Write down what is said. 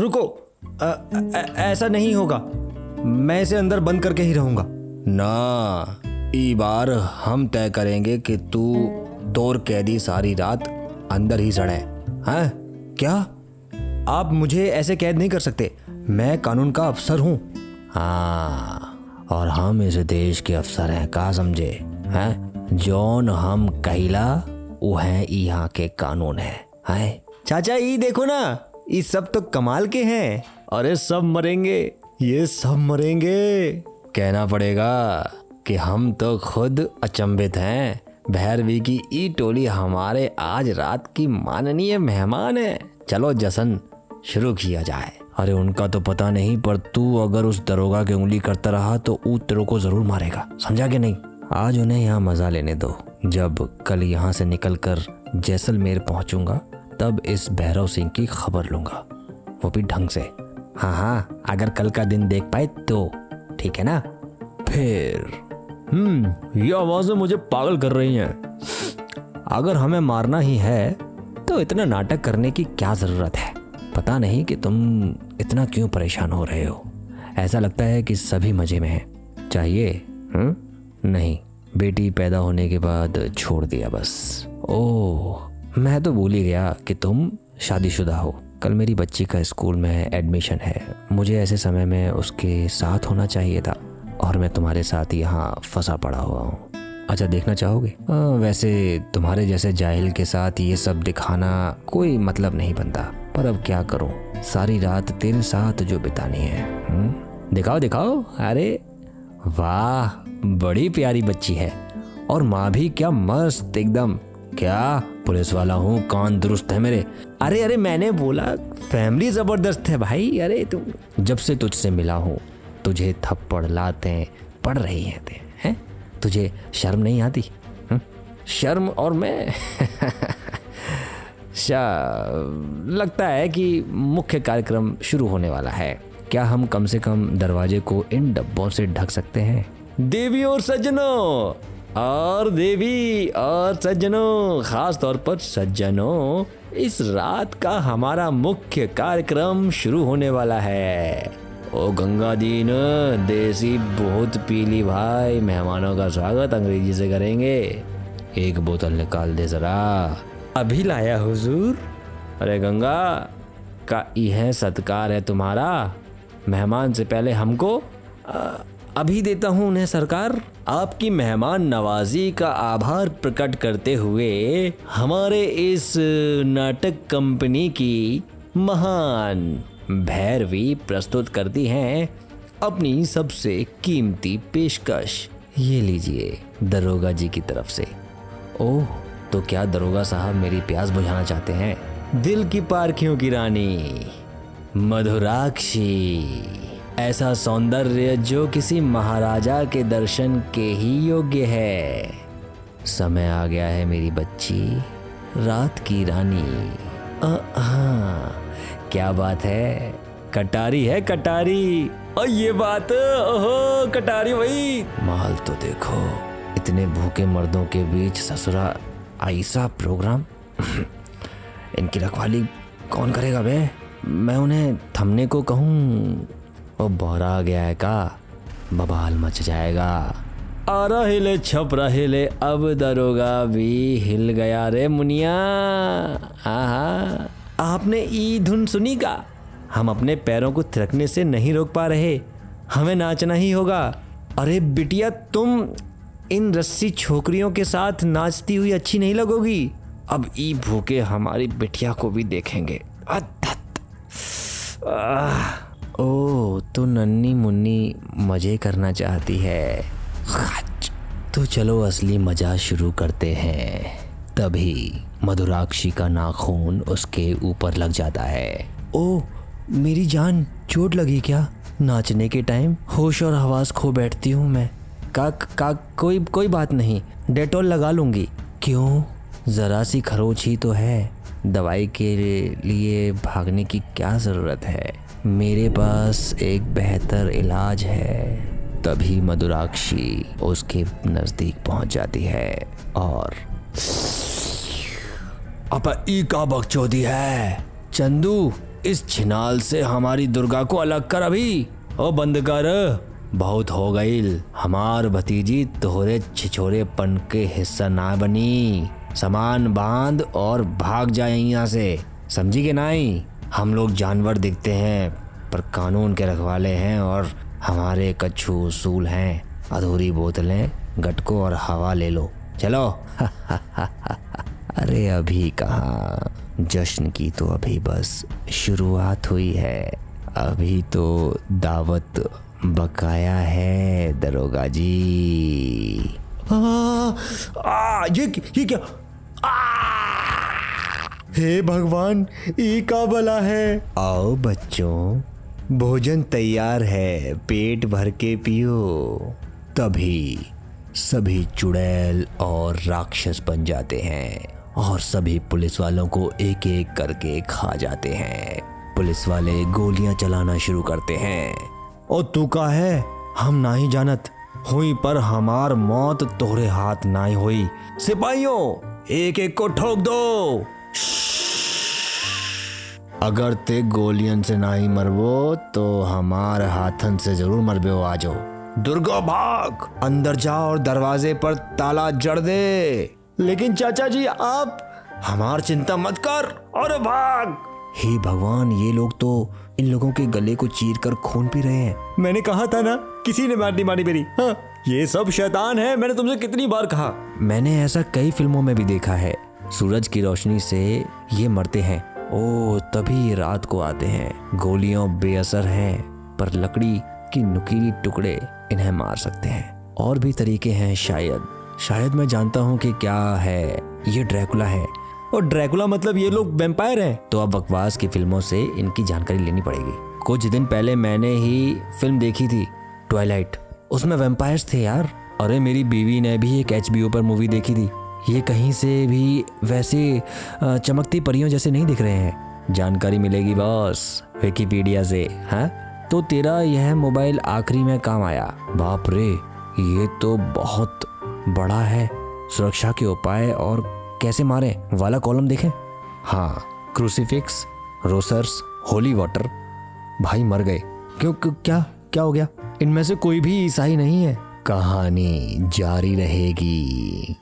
रुको। ऐसा नहीं होगा। मैं इसे अंदर बंद करके ही रहूँगा। ना, ई बार हम तय करेंगे कि तू तोर कैदी सारी रात अंदर ही सड़े। हैं? क्या? आप मुझे ऐसे कैद नहीं कर सकते। मैं कानून का अफसर हूँ। हाँ और हम इस देश के अफसर हैं, का समझे? हैं? जौन हम कहिला वो है यहाँ के कानून है। हैं? चाचा ये देखो ना। ये सब तो कमाल के हैं। अरे सब मरेंगे। ये सब मरेंगे। कहना पड़ेगा कि हम तो खुद अचंभित हैं। भैरवी की ई टोली हमारे आज रात की माननीय मेहमान है। चलो जशन शुरू किया जाए। अरे उनका तो पता नहीं, पर तू अगर उस दरोगा की उंगली करता रहा तो ऊ तेरे को ज़रूर मारेगा। समझा कि नहीं? आज उन्हें यहाँ मज़ा लेने दो। जब कल यहाँ से निकलकर जैसलमेर पहुंचूँगा तब इस भैरव सिंह की खबर लूँगा। वो भी ढंग से। हाँ हाँ अगर कल का दिन देख पाए तो। ठीक है ना? फिर। हम्म ये आवाज़ें मुझे पागल कर रही हैं। अगर हमें मारना ही है तो इतना नाटक करने की क्या ज़रूरत है? पता नहीं कि तुम इतना क्यों परेशान हो रहे हो। ऐसा लगता है कि सभी मज़े में हैं। चाहिए? हम्म? नहीं। बेटी पैदा होने के बाद छोड़ दिया बस। ओह। मैं तो भूल ही गया कि तुम शादीशुदा हो। कल मेरी बच्ची का स्कूल में एडमिशन है। मुझे ऐसे समय में उसके साथ होना चाहिए था और मैं तुम्हारे साथ यहाँ फंसा पड़ा हुआ हूँ। अच्छा देखना चाहोगे? आ, वैसे तुम्हारे जैसे जाहिल के साथ ये सब दिखाना कोई मतलब नहीं बनता। पर अब क्या करूँ? सारी रात तेरे साथ जो बितानी है हुँ? दिखाओ दिखाओ। अरे वाह बड़ी प्यारी बच्ची है। और माँ भी क्या मस्त एकदम। क्या? पुलिस वाला हूँ, कान दुरुस्त है मेरे? अरे अरे, मैंने बोला फैमिली ज़बरदस्त है भाई। अरे, तुम जब से तुझसे मिला हूँ, तुझे थप्पड़ लाते पड़ रही हैं ते, हैं? तुझे शर्म नहीं आती? हुँ? शर्म और मैं? लगता है कि मुख्य कार्यक्रम शुरू होने वाला है। क्या हम कम से कम दरवाजे को इन डब्बों से ढक सकते हैं? देवी और सज्जनों! और देवी और सज्जनों खास तौर पर सज्जनों इस रात का हमारा मुख्य कार्यक्रम शुरू होने वाला है। ओ गंगा दीन देसी बहुत पीली भाई मेहमानों का स्वागत अंग्रेज़ी से करेंगे। एक बोतल निकाल दे जरा। अभी लाया हुजूर। अरे गंगा का यह सत्कार है तुम्हारा? मेहमान से पहले हमको? आ, अभी देता हूँ उन्हें सरकार। आपकी मेहमान नवाजी का आभार प्रकट करते हुए हमारे इस नाटक कंपनी की महान भैरवी प्रस्तुत करती हैं अपनी सबसे कीमती पेशकश। ये लीजिए दरोगा जी की तरफ़ से। ओह तो क्या दरोगा साहब मेरी प्यास बुझाना चाहते हैं? दिल की पारखियों की रानी, मधुराक्षी। ऐसा सौंदर्य जो किसी महाराजा के दर्शन के ही योग्य है। समय आ गया है मेरी बच्ची, रात की रानी। हाँ क्या बात है? कटारी है, कटारी। और ये बात, ओहो, कटारी वही माल तो देखो, इतने भूखे मर्दों के बीच ससुरा ऐसा प्रोग्राम। इनकी रखवाली कौन करेगा बे? मैं उन्हें थमने को कहूँ वो बहरा आ गया है का? बबाल मच जाएगा। आरा हिले छप रहे अब दरोगा भी हिल गया रे मुनिया। आहा। आपने ई धुन सुनी का? हम अपने पैरों को थिरकने से नहीं रोक पा रहे। हमें नाचना ही होगा। अरे बिटिया, तुम इन रस्सी छोकरियों के साथ नाचती हुई अच्छी नहीं लगोगी। अब ई भूखे हमारी बिटिया को भी देखेंगे। ओ तो नन्नी मुन्नी मज़े करना चाहती है। तो चलो असली मज़ा शुरू करते हैं। तभी मधुराक्षी का नाखून उसके ऊपर लग जाता है। ओ मेरी जान चोट लगी क्या? नाचने के टाइम होश और हवास खो बैठती हूँ मैं। का का कोई कोई बात नहीं। डेटॉल लगा लूँगी। क्यों? ज़रा सी खरोच ही तो है। दवाई के लिए भागने की क्या ज़रूरत है? मेरे पास एक बेहतर इलाज है। तभी मधुराक्षी उसके नज़दीक पहुँच जाती है और अब ई का बकचोदी है। चंदू, इस छिनाल से हमारी दुर्गा को अलग कर अभी। ओ, बंद कर। बहुत हो गई। हमार भतीजी तोहरे छिछोरे पन के हिस्सा ना बनी। सामान बाँध और भाग जाए यहाँ से। समझी के नहीं? हम लोग जानवर दिखते हैं पर कानून के रखवाले हैं और हमारे कच्छू उसूल हैं। अधूरी बोतलें गटको और हवा ले लो। चलो। अरे अभी कहा? जश्न की तो अभी बस शुरुआत हुई है। अभी तो दावत बकाया है दरोगा जी। आ, आ, ये ये क्या? हे भगवान ये का भला है? आओ बच्चों, भोजन तैयार है, पेट भर के पियो। तभी सभी चुड़ैल और राक्षस बन जाते हैं और सभी पुलिस वालों को एक एक करके खा जाते हैं। पुलिस वाले गोलियाँ चलाना शुरू करते हैं। ओ, तू का है? हम ना ही जानत। हुई पर हमार मौत तोहरे हाथ नाई हुई। सिपाहियों एक एक को ठोक दो। अगर ते गोलियन से नहीं मरबो तो हमार हाथन से ज़रूर मरबे हो आजो। दुर्गा भाग, अंदर जाओ और दरवाजे पर ताला जड़ दे। लेकिन चाचा जी, आप हमार चिंता मत कर। और भाग। हे भगवान, ये लोग तो इन लोगों के गले को चीर कर खून पी रहे हैं। मैंने कहा था ना, किसी ने मारनी मारी मेरी। हाँ ये सब शैतान है, मैंने तुमसे कितनी बार कहा। मैंने ऐसा कई फ़िल्मों में भी देखा है। सूरज की रोशनी से ये मरते हैं। ओ, तभी रात को आते हैं। गोलियों बेअसर हैं, पर लकड़ी की नुकीली टुकड़े इन्हें मार सकते हैं। और भी तरीके हैं शायद। शायद मैं जानता हूँ कि क्या है। ये ड्रैकुला है। और ड्रैकुला मतलब ये लोग वेम्पायर हैं। तो अब बकवास की फ़िल्मों से इनकी जानकारी लेनी पड़ेगी। कुछ दिन पहले मैंने ही फ़िल्म देखी थी ट्वाइलाइट उसमें वेम्पायर्स थे यार। अरे, मेरी बीवी ने भी एक एच पर मूवी देखी थी। ये कहीं से भी वैसे चमकती परियों जैसे नहीं दिख रहे हैं। जानकारी मिलेगी बॉस, विकीपीडिया से हाँ? तो तेरा यह मोबाइल आखिरी में काम आया। बाप रे, ये तो बहुत बड़ा है। सुरक्षा के उपाय और कैसे मारे? वाला कॉलम देखें। हाँ क्रूसीफिक्स, रोसर्स, होली वाटर। भाई मर गए। क्यों, क्या क्या हो गया? इनमें से कोई भी ईसाई नहीं है। कहानी जारी रहेगी।